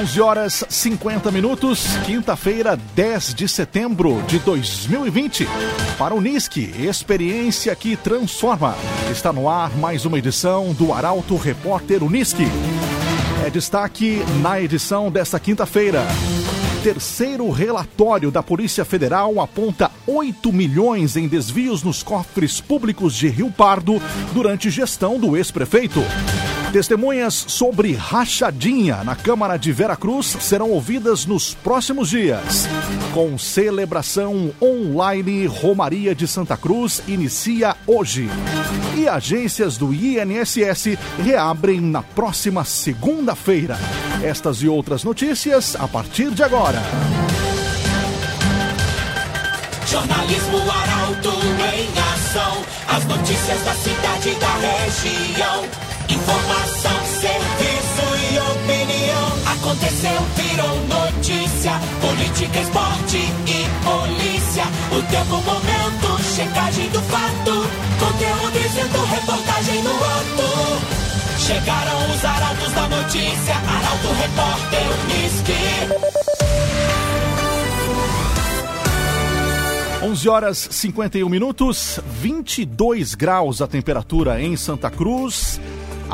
11 horas 50 minutos, quinta-feira, 10 de setembro de 2020. Para o NISC, experiência que transforma. Está no ar mais uma edição do Arauto Repórter Unisque. É destaque na edição desta quinta-feira. Terceiro relatório da Polícia Federal aponta 8 milhões em desvios nos cofres públicos de Rio Pardo durante gestão do ex-prefeito. Testemunhas sobre rachadinha na Câmara de Veracruz serão ouvidas nos próximos dias. Com celebração online, Romaria de Santa Cruz inicia hoje. E agências do INSS reabrem na próxima segunda-feira. Estas e outras notícias a partir de agora. Jornalismo Arauto em ação. As notícias da cidade e da região. Informação, serviço e opinião. Aconteceu, virou notícia. Política, esporte e polícia. O tempo, momento, checagem do fato. Conteúdo dizendo, reportagem no ato. Chegaram os arautos da notícia. Arauto, repórter, Unisque. 11 horas 51 minutos, 22 graus a temperatura em Santa Cruz.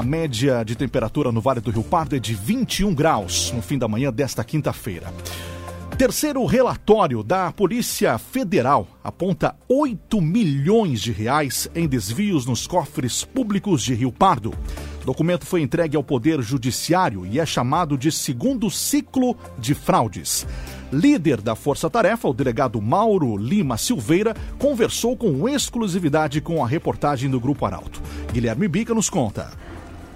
A média de temperatura no Vale do Rio Pardo é de 21 graus no fim da manhã desta quinta-feira. Terceiro relatório da Polícia Federal aponta 8 milhões de reais em desvios nos cofres públicos de Rio Pardo. O documento foi entregue ao Poder Judiciário e é chamado de segundo ciclo de fraudes. Líder da Força Tarefa, o delegado Mauro Lima Silveira, conversou com exclusividade com a reportagem do Grupo Arauto. Guilherme Bica nos conta.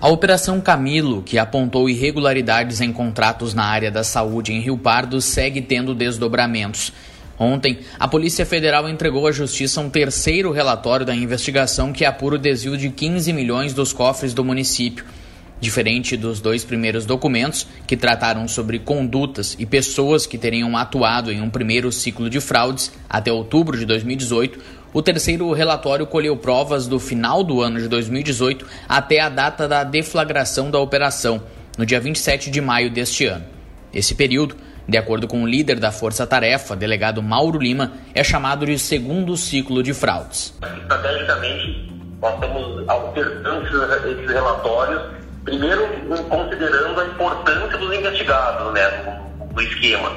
A Operação Camilo, que apontou irregularidades em contratos na área da saúde em Rio Pardo, segue tendo desdobramentos. Ontem, a Polícia Federal entregou à Justiça um terceiro relatório da investigação que apura o desvio de 15 milhões dos cofres do município. Diferente dos dois primeiros documentos, que trataram sobre condutas e pessoas que teriam atuado em um primeiro ciclo de fraudes até outubro de 2018, o terceiro relatório colheu provas do final do ano de 2018 até a data da deflagração da operação, no dia 27 de maio deste ano. Esse período, de acordo com o líder da Força Tarefa, delegado Mauro Lima, é chamado de segundo ciclo de fraudes. Estrategicamente, nós estamos alternando esses relatórios, primeiro considerando a importância dos investigados né, no, esquema.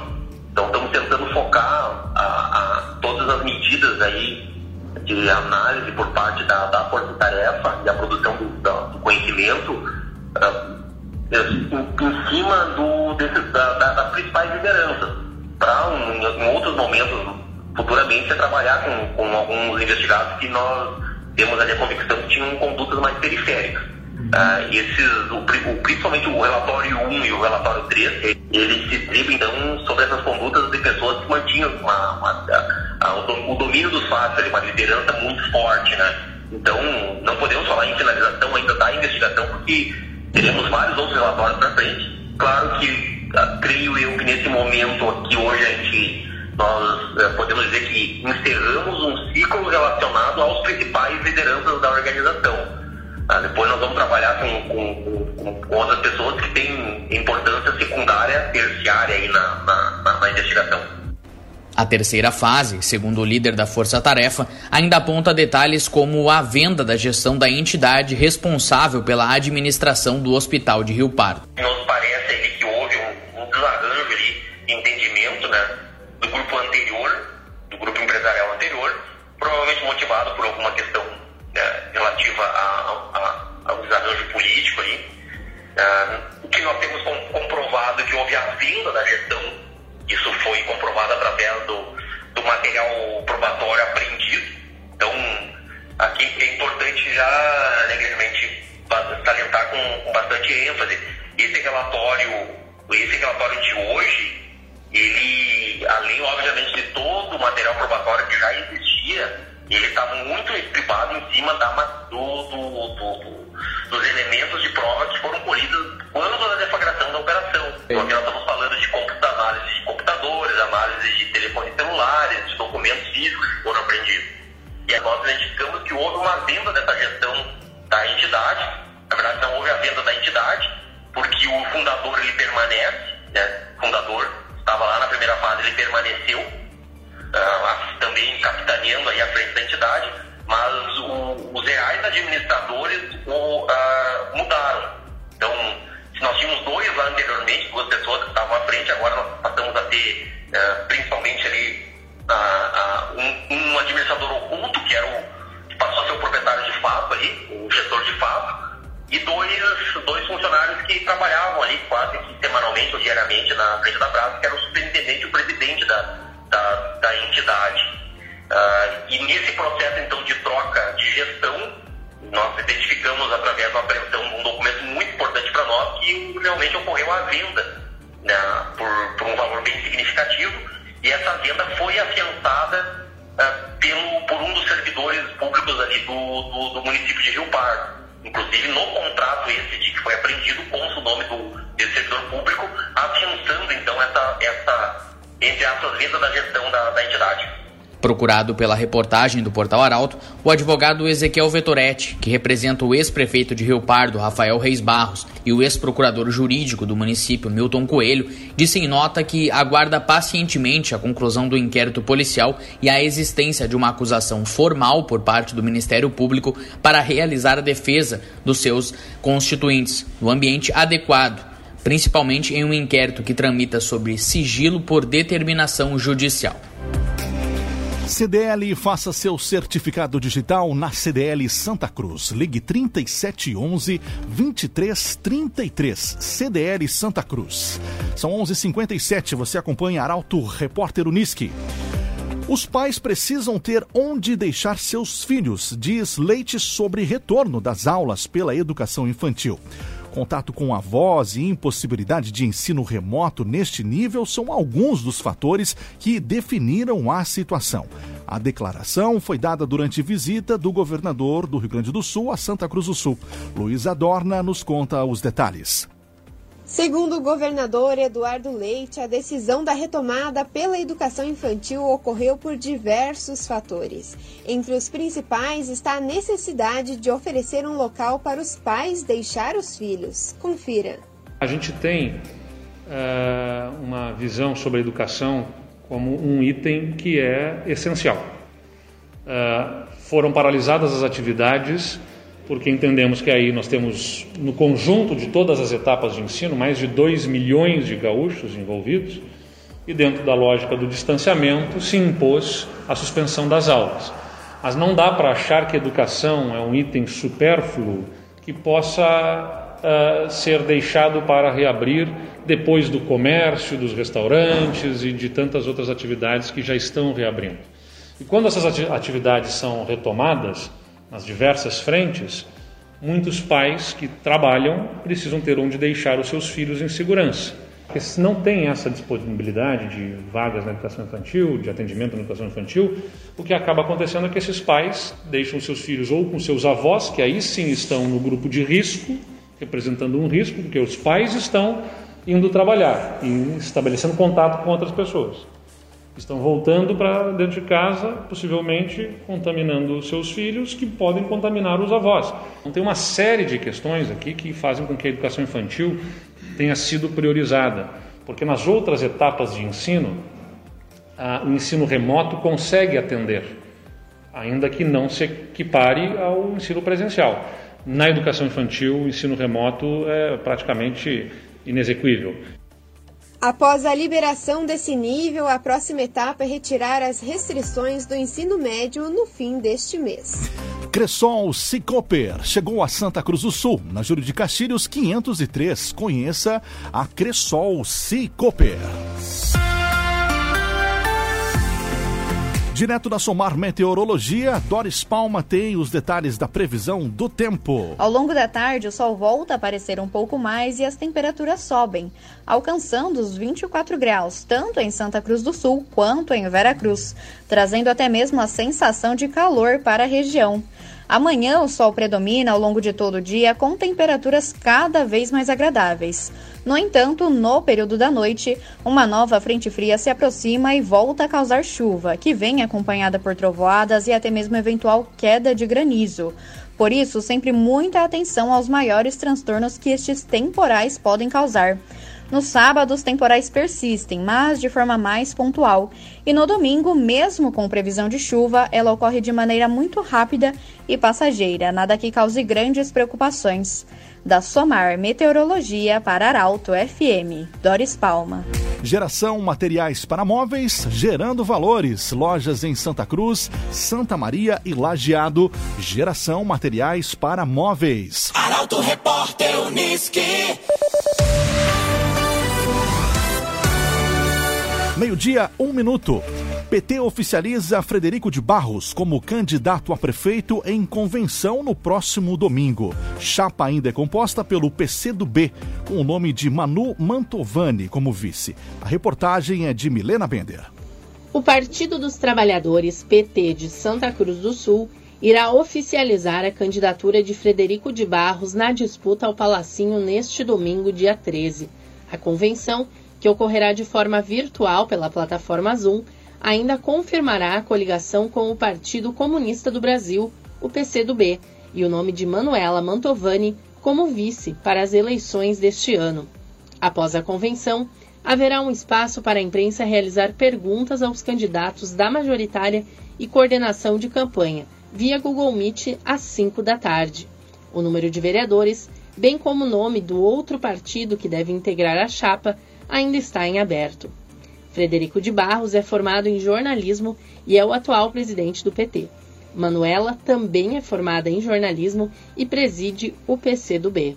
Então, estamos tentando focar a, a, todas as medidas aí de análise por parte da, da força-tarefa e a produção do, do conhecimento uh, em, cima do, desse, da, da, das principais lideranças, para um, em outros momentos futuramente trabalhar com, com alguns investigados que nós temos ali a convicção que tinham condutas mais periféricas. Uh, esses, o, principalmente o relatório 1 e o relatório 3, eles se tribam então sobre essas condutas de pessoas que mantinham uma, uma, a, o, domínio dos fatos, uma liderança muito forte, né? Então, não podemos falar em finalização ainda da investigação, porque teremos vários outros relatórios na frente. Claro que uh, creio eu que nesse momento aqui hoje a gente nós uh, podemos dizer que encerramos um ciclo relacionado aos principais lideranças da organização. Ah, depois nós vamos trabalhar com, com, com, com, outras pessoas que têm importância secundária, terciária aí na, na, na, investigação. A terceira fase, segundo o líder da Força Tarefa, ainda aponta detalhes como a venda da gestão da entidade responsável pela administração do Hospital de Rio Pardo. Nos parece ali que houve um, um desarranjo ali, entendimento né, do grupo anterior, do grupo empresarial anterior, provavelmente motivado por alguma questão relativa a, a, ao desarranjo político aí. Uh, o que nós temos comprovado é que houve a venda da gestão, isso foi comprovado através do, do material probatório apreendido. Então, aqui é importante já legalmente salientar com, com bastante ênfase. Esse relatório, esse relatório de hoje, ele, além, obviamente, de todo o material probatório que já existia, ele está muito estribado em cima da, do, do, do, dos elementos de prova que foram colhidos quando da deflagração da operação. Então aqui nós estamos falando de análise de computadores, análise de telefones celulares, de documentos físicos que foram apreendidos. E nós identificamos que houve uma venda dessa gestão da entidade. Na verdade, não houve a venda da entidade, porque o fundador ele permanece, né, fundador, estava lá na primeira fase, ele permaneceu, uh, também capitaneando aí a frente da entidade, mas o, os reais administradores o, uh, mudaram. Então, se nós tínhamos dois lá anteriormente, duas pessoas que estavam à frente, agora nós passamos a ter uh, principalmente ali um, um, administrador oculto, que era o que passou a ser o proprietário de fato ali, o gestor de fato, e dois, dois funcionários que trabalhavam ali quase que semanalmente ou diariamente na frente da praça, que era o superintendente e o presidente da, da, da entidade. Uh, e nesse processo, então, de troca de gestão, nós identificamos, através da apreensão, um documento muito importante para nós, que realmente ocorreu a venda né, por, por, um valor bem significativo, e essa venda foi afiançada uh, pelo, por um dos servidores públicos ali do, do, do município de Rio Pardo. Inclusive, no contrato esse de que foi apreendido, consta o nome do, desse servidor público, afiançando, então, essa, essa entre da gestão da, da entidade. Procurado pela reportagem do Portal Arauto, o advogado Ezequiel Vetoretti, que representa o ex-prefeito de Rio Pardo, Rafael Reis Barros, e o ex-procurador jurídico do município, Milton Coelho, disse em nota que aguarda pacientemente a conclusão do inquérito policial e a existência de uma acusação formal por parte do Ministério Público para realizar a defesa dos seus constituintes no ambiente adequado, principalmente em um inquérito que tramita sobre sigilo por determinação judicial. CDL faça seu certificado digital na CDL Santa Cruz. Ligue 3711 2333. CDL Santa Cruz. São 11:57. Você acompanha Arauto Repórter Uniski. Os pais precisam ter onde deixar seus filhos, diz Leite sobre retorno das aulas pela educação infantil. Contato com avós e impossibilidade de ensino remoto neste nível são alguns dos fatores que definiram a situação. A declaração foi dada durante visita do governador do Rio Grande do Sul a Santa Cruz do Sul. Luiz Adorna nos conta os detalhes. Segundo o governador Eduardo Leite, a decisão da retomada pela educação infantil ocorreu por diversos fatores. Entre os principais está a necessidade de oferecer um local para os pais deixar os filhos. Confira. A gente tem uh, uma visão sobre a educação como um item que é essencial. Uh, foram paralisadas as atividades porque entendemos que aí nós temos, no conjunto de todas as etapas de ensino, mais de 2 milhões de gaúchos envolvidos, e dentro da lógica do distanciamento se impôs a suspensão das aulas. Mas não dá para achar que educação é um item supérfluo que possa uh, ser deixado para reabrir depois do comércio, dos restaurantes e de tantas outras atividades que já estão reabrindo. E quando essas atividades são retomadas, nas diversas frentes, muitos pais que trabalham precisam ter onde deixar os seus filhos em segurança. Porque se não tem essa disponibilidade de vagas na educação infantil, de atendimento na educação infantil, o que acaba acontecendo é que esses pais deixam seus filhos ou com seus avós, que aí sim estão no grupo de risco, representando um risco, porque os pais estão indo trabalhar e estabelecendo contato com outras pessoas estão voltando para dentro de casa, possivelmente contaminando seus filhos, que podem contaminar os avós. Então, tem uma série de questões aqui que fazem com que a educação infantil tenha sido priorizada, porque nas outras etapas de ensino, a, o ensino remoto consegue atender, ainda que não se equipare ao ensino presencial. Na educação infantil, o ensino remoto é praticamente inexequível. Após a liberação desse nível, a próxima etapa é retirar as restrições do ensino médio no fim deste mês. Cressol Cicoper chegou a Santa Cruz do Sul, na Júlio de Castilhos 503. Conheça a Cressol Cicoper. Direto da Somar Meteorologia, Doris Palma tem os detalhes da previsão do tempo. Ao longo da tarde, o sol volta a aparecer um pouco mais e as temperaturas sobem, alcançando os 24 graus, tanto em Santa Cruz do Sul quanto em Veracruz, trazendo até mesmo a sensação de calor para a região. Amanhã o sol predomina ao longo de todo o dia com temperaturas cada vez mais agradáveis. No entanto, no período da noite, uma nova frente fria se aproxima e volta a causar chuva, que vem acompanhada por trovoadas e até mesmo eventual queda de granizo. Por isso, sempre muita atenção aos maiores transtornos que estes temporais podem causar. Nos sábados, temporais persistem, mas de forma mais pontual. E no domingo, mesmo com previsão de chuva, ela ocorre de maneira muito rápida e passageira, nada que cause grandes preocupações. Da Somar Meteorologia para Arauto FM, Doris Palma. Geração Materiais para Móveis, gerando valores. Lojas em Santa Cruz, Santa Maria e Lajeado. Geração Materiais para Móveis. Arauto Repórter Uniski. Meio-dia, um minuto. PT oficializa Frederico de Barros como candidato a prefeito em convenção no próximo domingo. Chapa ainda é composta pelo PCdoB, com o nome de Manu Mantovani como vice. A reportagem é de Milena Bender. O Partido dos Trabalhadores, PT de Santa Cruz do Sul, irá oficializar a candidatura de Frederico de Barros na disputa ao Palacinho neste domingo, dia 13. A convenção que ocorrerá de forma virtual pela plataforma Zoom, ainda confirmará a coligação com o Partido Comunista do Brasil, o PCdoB, e o nome de Manuela Mantovani como vice para as eleições deste ano. Após a convenção, haverá um espaço para a imprensa realizar perguntas aos candidatos da majoritária e coordenação de campanha, via Google Meet às 5 da tarde. O número de vereadores, bem como o nome do outro partido que deve integrar a chapa, ainda está em aberto. Frederico de Barros é formado em jornalismo e é o atual presidente do PT. Manuela também é formada em jornalismo e preside o PCdoB.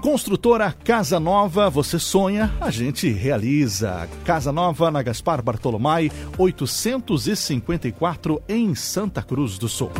Construtora Casa Nova, você sonha, a gente realiza. Casa Nova na Gaspar Bartolomai, 854 em Santa Cruz do Sul.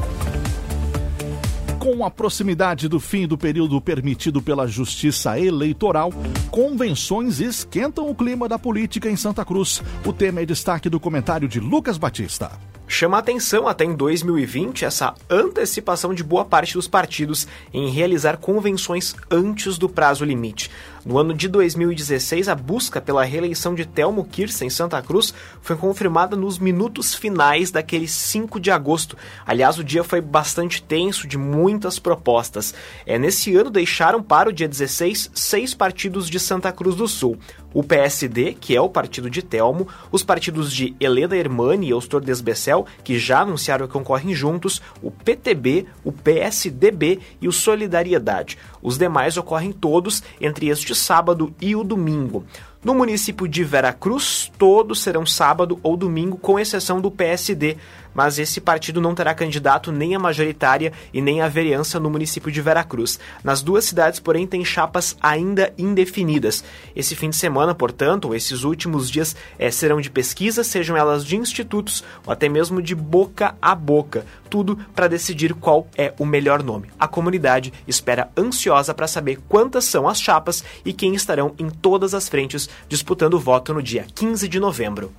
Com a proximidade do fim do período permitido pela Justiça Eleitoral, convenções esquentam o clima da política em Santa Cruz. O tema é destaque do comentário de Lucas Batista. Chama atenção até em 2020 essa antecipação de boa parte dos partidos em realizar convenções antes do prazo limite. No ano de 2016, a busca pela reeleição de Telmo Kirsten em Santa Cruz foi confirmada nos minutos finais daquele 5 de agosto. Aliás, o dia foi bastante tenso, de muitas propostas. É, nesse ano, deixaram para o dia 16 seis partidos de Santa Cruz do Sul. O PSD, que é o partido de Telmo, os partidos de Helena Hermani e Eustor Desbecel, que já anunciaram que concorrem juntos, o PTB, o PSDB e o Solidariedade. Os demais ocorrem todos entre este sábado e o domingo. No município de Veracruz, todos serão sábado ou domingo, com exceção do PSD, mas esse partido não terá candidato nem a majoritária e nem a vereança no município de Veracruz. Nas duas cidades, porém, tem chapas ainda indefinidas. Esse fim de semana, portanto, esses últimos dias é, serão de pesquisa, sejam elas de institutos ou até mesmo de boca a boca. Tudo para decidir qual é o melhor nome. A comunidade espera ansiosa para saber quantas são as chapas e quem estarão em todas as frentes disputando o voto no dia 15 de novembro.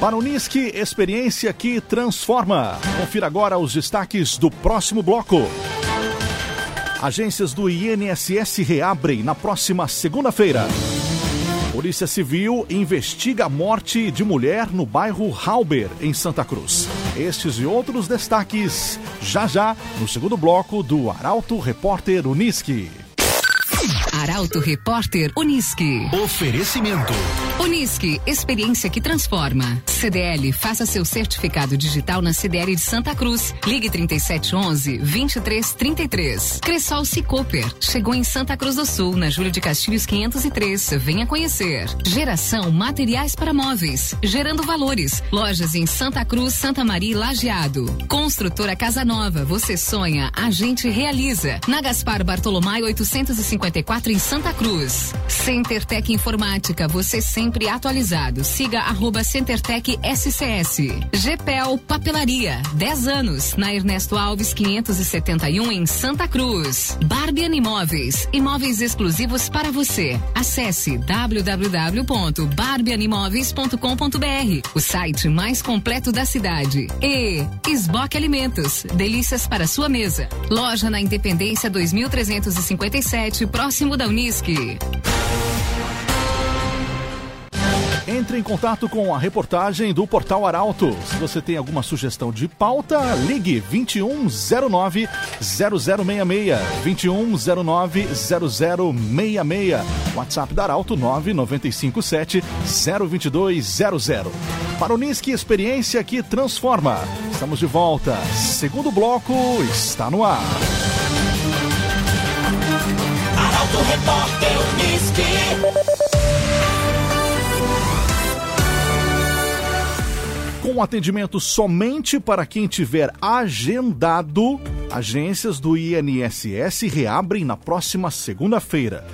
Para Unisque, experiência que transforma. Confira agora os destaques do próximo bloco. Agências do INSS reabrem na próxima segunda-feira. Polícia Civil investiga a morte de mulher no bairro Halber, em Santa Cruz. Estes e outros destaques já já no segundo bloco do Arauto Repórter Unisque. Arauto Repórter Unisque. Oferecimento. Unisque, experiência que transforma. CDL, faça seu certificado digital na CDL de Santa Cruz. Ligue 3711 2333. Cressol Cicoper, chegou em Santa Cruz do Sul, na Júlio de Castilhos 503. Venha conhecer. Geração Materiais para Móveis, gerando valores. Lojas em Santa Cruz, Santa Maria e Lajeado. Construtora Casa Nova, você sonha, a gente realiza. Na Gaspar Bartolomai 854 em Santa Cruz. CenterTech Informática, você sempre atualizado. Siga arroba CenterTech SCS. GPEL Papelaria, 10 anos, na Ernesto Alves 571 em Santa Cruz. Barbian Imóveis, imóveis exclusivos para você. Acesse www.barbianimóveis.com.br, o site mais completo da cidade. E Esboque Alimentos, delícias para sua mesa. Loja na Independência 2357, próximo da Unisque. Entre em contato com a reportagem do Portal Arauto. Se você tem alguma sugestão de pauta, ligue 2109 0066. 2109 0066. WhatsApp da Arauto 9957 02200. Para o Nisque Experiência que transforma. Estamos de volta. Segundo bloco está no ar. Arauto Repórter Uniski. Com atendimento somente para quem tiver agendado, agências do INSS reabrem na próxima segunda-feira.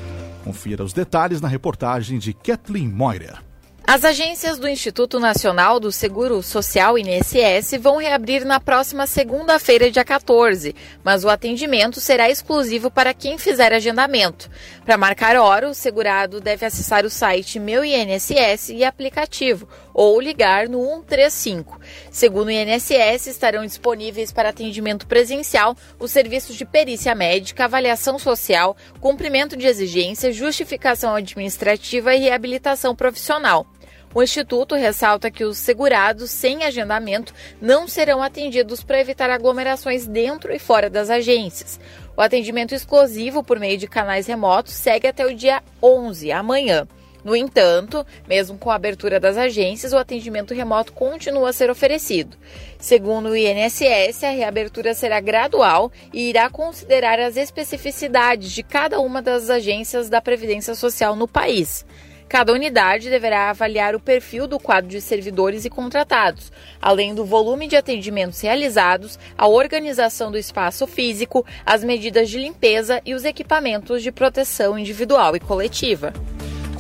Confira os detalhes na reportagem de Kathleen Moirer. As agências do Instituto Nacional do Seguro Social INSS vão reabrir na próxima segunda-feira, dia 14, mas o atendimento será exclusivo para quem fizer agendamento. Para marcar hora, o segurado deve acessar o site Meu INSS e aplicativo ou ligar no 135. Segundo o INSS, estarão disponíveis para atendimento presencial os serviços de perícia médica, avaliação social, cumprimento de exigências, justificação administrativa e reabilitação profissional. O Instituto ressalta que os segurados sem agendamento não serão atendidos para evitar aglomerações dentro e fora das agências. O atendimento exclusivo por meio de canais remotos segue até o dia 11, amanhã. No entanto, mesmo com a abertura das agências, o atendimento remoto continua a ser oferecido. Segundo o INSS, a reabertura será gradual e irá considerar as especificidades de cada uma das agências da Previdência Social no país. Cada unidade deverá avaliar o perfil do quadro de servidores e contratados, além do volume de atendimentos realizados, a organização do espaço físico, as medidas de limpeza e os equipamentos de proteção individual e coletiva.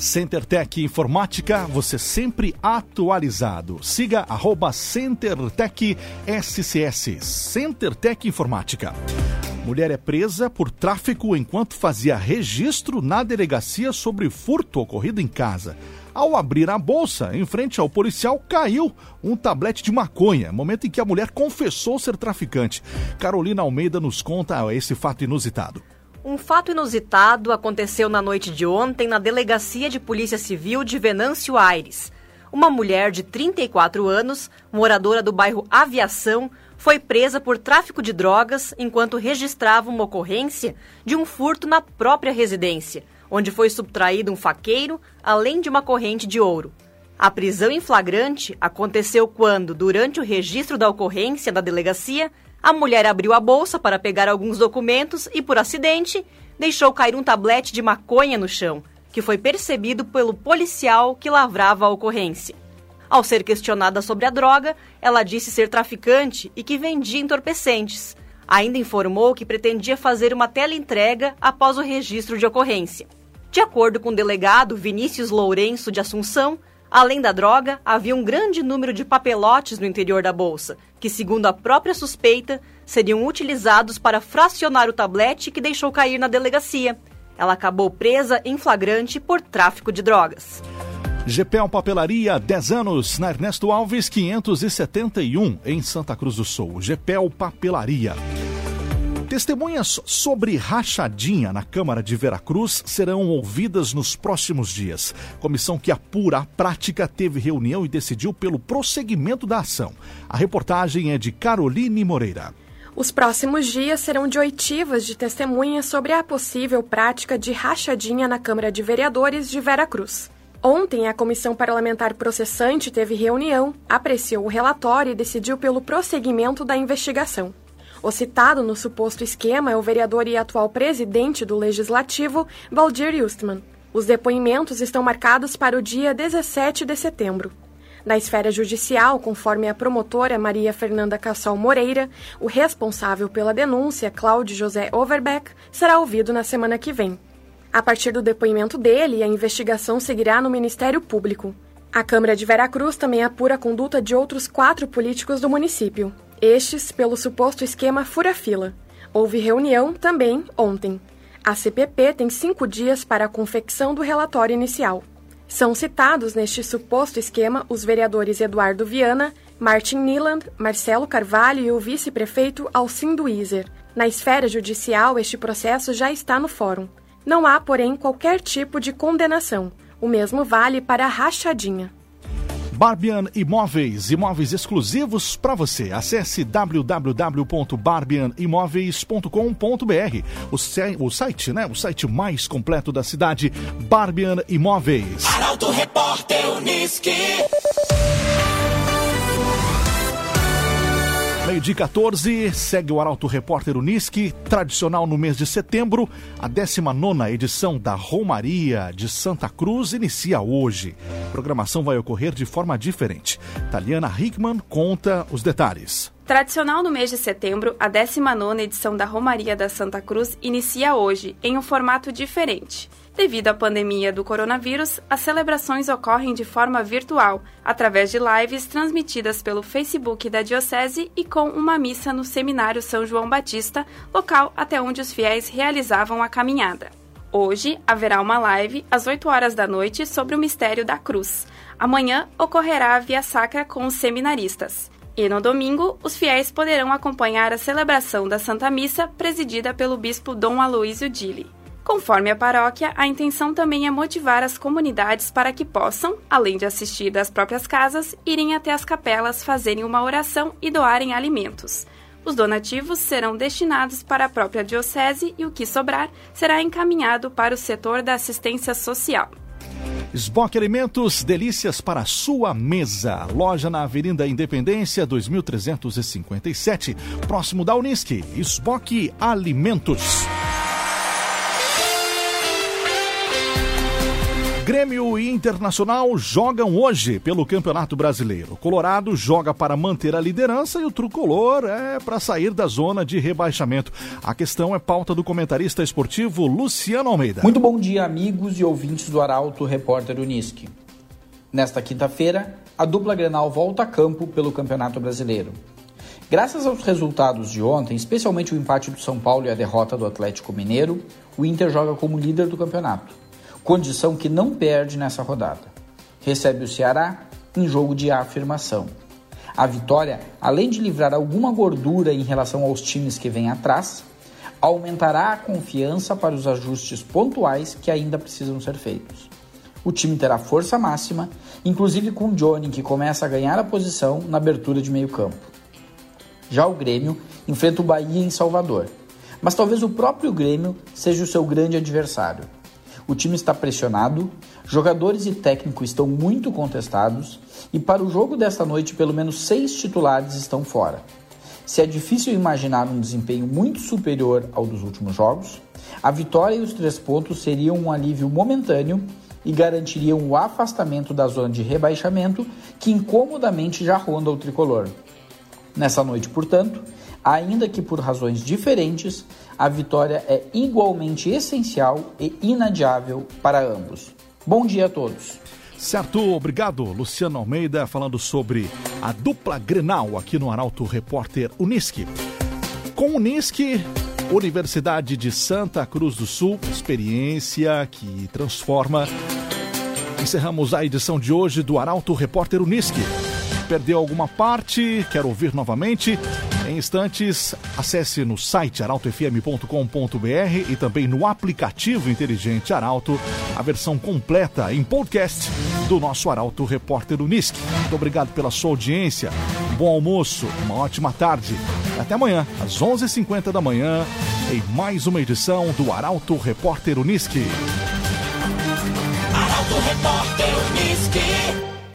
CenterTech Informática, você sempre atualizado. Siga arroba CenterTech SCS. CenterTech Informática. Mulher é presa por tráfico enquanto fazia registro na delegacia sobre furto ocorrido em casa. Ao abrir a bolsa, em frente ao policial, caiu um tablete de maconha, momento em que a mulher confessou ser traficante. Carolina Almeida nos conta esse fato inusitado. Um fato inusitado aconteceu na noite de ontem na Delegacia de Polícia Civil de Venâncio Aires. Uma mulher de 34 anos, moradora do bairro Aviação, foi presa por tráfico de drogas enquanto registrava uma ocorrência de um furto na própria residência, onde foi subtraído um faqueiro, além de uma corrente de ouro. A prisão em flagrante aconteceu quando, durante o registro da ocorrência da delegacia, a mulher abriu a bolsa para pegar alguns documentos e, por acidente, deixou cair um tablete de maconha no chão, que foi percebido pelo policial que lavrava a ocorrência. Ao ser questionada sobre a droga, ela disse ser traficante e que vendia entorpecentes. Ainda informou que pretendia fazer uma teleentrega após o registro de ocorrência. De acordo com o delegado Vinícius Lourenço de Assunção, Além da droga, havia um grande número de papelotes no interior da bolsa, que, segundo a própria suspeita, seriam utilizados para fracionar o tablete que deixou cair na delegacia. Ela acabou presa em flagrante por tráfico de drogas. GPL Papelaria, 10 anos, na Ernesto Alves, 571, em Santa Cruz do Sul. GPL Papelaria. Testemunhas sobre rachadinha na Câmara de Veracruz serão ouvidas nos próximos dias. Comissão que apura a prática teve reunião e decidiu pelo prosseguimento da ação. A reportagem é de Caroline Moreira. Os próximos dias serão de oitivas de testemunhas sobre a possível prática de rachadinha na Câmara de Vereadores de Veracruz. Ontem, a Comissão Parlamentar Processante teve reunião, apreciou o relatório e decidiu pelo prosseguimento da investigação. O citado no suposto esquema é o vereador e atual presidente do Legislativo, Valdir Justman. Os depoimentos estão marcados para o dia 17 de setembro. Na esfera judicial, conforme a promotora Maria Fernanda Cassol Moreira, o responsável pela denúncia, Cláudio José Overbeck, será ouvido na semana que vem. A partir do depoimento dele, a investigação seguirá no Ministério Público. A Câmara de Veracruz também apura a conduta de outros quatro políticos do município estes pelo suposto esquema fura-fila. Houve reunião também ontem. A CPP tem cinco dias para a confecção do relatório inicial. São citados neste suposto esquema os vereadores Eduardo Viana, Martin Niland, Marcelo Carvalho e o vice-prefeito Alcindo Iser. Na esfera judicial, este processo já está no fórum. Não há, porém, qualquer tipo de condenação. O mesmo vale para a rachadinha. Barbian Imóveis, imóveis exclusivos para você. Acesse www.barbianimoveis.com.br, o, o site, né? O site mais completo da cidade, Barbian Imóveis. Arauto Repórter. Meio-dia 14, segue o Arauto Repórter Uniski, tradicional no mês de setembro. A 19 edição da Romaria de Santa Cruz inicia hoje. A programação vai ocorrer de forma diferente. Taliana Hickman conta os detalhes. Tradicional no mês de setembro, a 19 edição da Romaria da Santa Cruz inicia hoje, em um formato diferente. Devido à pandemia do coronavírus, as celebrações ocorrem de forma virtual, através de lives transmitidas pelo Facebook da Diocese e com uma missa no Seminário São João Batista, local até onde os fiéis realizavam a caminhada. Hoje haverá uma live às 8 horas da noite sobre o mistério da cruz. Amanhã ocorrerá a Via Sacra com os seminaristas. E no domingo, os fiéis poderão acompanhar a celebração da Santa Missa, presidida pelo bispo Dom Aloísio Dili. Conforme a paróquia, a intenção também é motivar as comunidades para que possam, além de assistir das próprias casas, irem até as capelas, fazerem uma oração e doarem alimentos. Os donativos serão destinados para a própria diocese e o que sobrar será encaminhado para o setor da assistência social. Sbock Alimentos, delícias para sua mesa. Loja na Avenida Independência, 2357, próximo da Unisque. Sbock Alimentos. Grêmio e Internacional jogam hoje pelo Campeonato Brasileiro. Colorado joga para manter a liderança e o tricolor é para sair da zona de rebaixamento. A questão é pauta do comentarista esportivo Luciano Almeida. Muito bom dia, amigos e ouvintes do Arauto Repórter Uniski. Nesta quinta-feira, a dupla Grenal volta a campo pelo Campeonato Brasileiro. Graças aos resultados de ontem, especialmente o empate do São Paulo e a derrota do Atlético Mineiro, o Inter joga como líder do campeonato condição que não perde nessa rodada. Recebe o Ceará em jogo de afirmação. A vitória, além de livrar alguma gordura em relação aos times que vêm atrás, aumentará a confiança para os ajustes pontuais que ainda precisam ser feitos. O time terá força máxima, inclusive com Johnny, que começa a ganhar a posição na abertura de meio-campo. Já o Grêmio enfrenta o Bahia em Salvador, mas talvez o próprio Grêmio seja o seu grande adversário. O time está pressionado, jogadores e técnico estão muito contestados e para o jogo desta noite pelo menos seis titulares estão fora. Se é difícil imaginar um desempenho muito superior ao dos últimos jogos, a vitória e os três pontos seriam um alívio momentâneo e garantiriam o afastamento da zona de rebaixamento que incomodamente já ronda o tricolor. Nessa noite, portanto, ainda que por razões diferentes, a vitória é igualmente essencial e inadiável para ambos. Bom dia a todos. Certo, obrigado, Luciano Almeida, falando sobre a dupla Grenal aqui no Arauto Repórter Unisque. Com Unisque, Universidade de Santa Cruz do Sul, experiência que transforma. Encerramos a edição de hoje do Arauto Repórter Unisque. Perdeu alguma parte? Quer ouvir novamente? Em instantes, acesse no site arautofm.com.br e também no aplicativo inteligente Arauto a versão completa em podcast do nosso Arauto Repórter Unisc. Muito obrigado pela sua audiência, um bom almoço, uma ótima tarde. Até amanhã, às 11:50 h 50 da manhã, em mais uma edição do Arauto Repórter Unisc. Arauto Repórter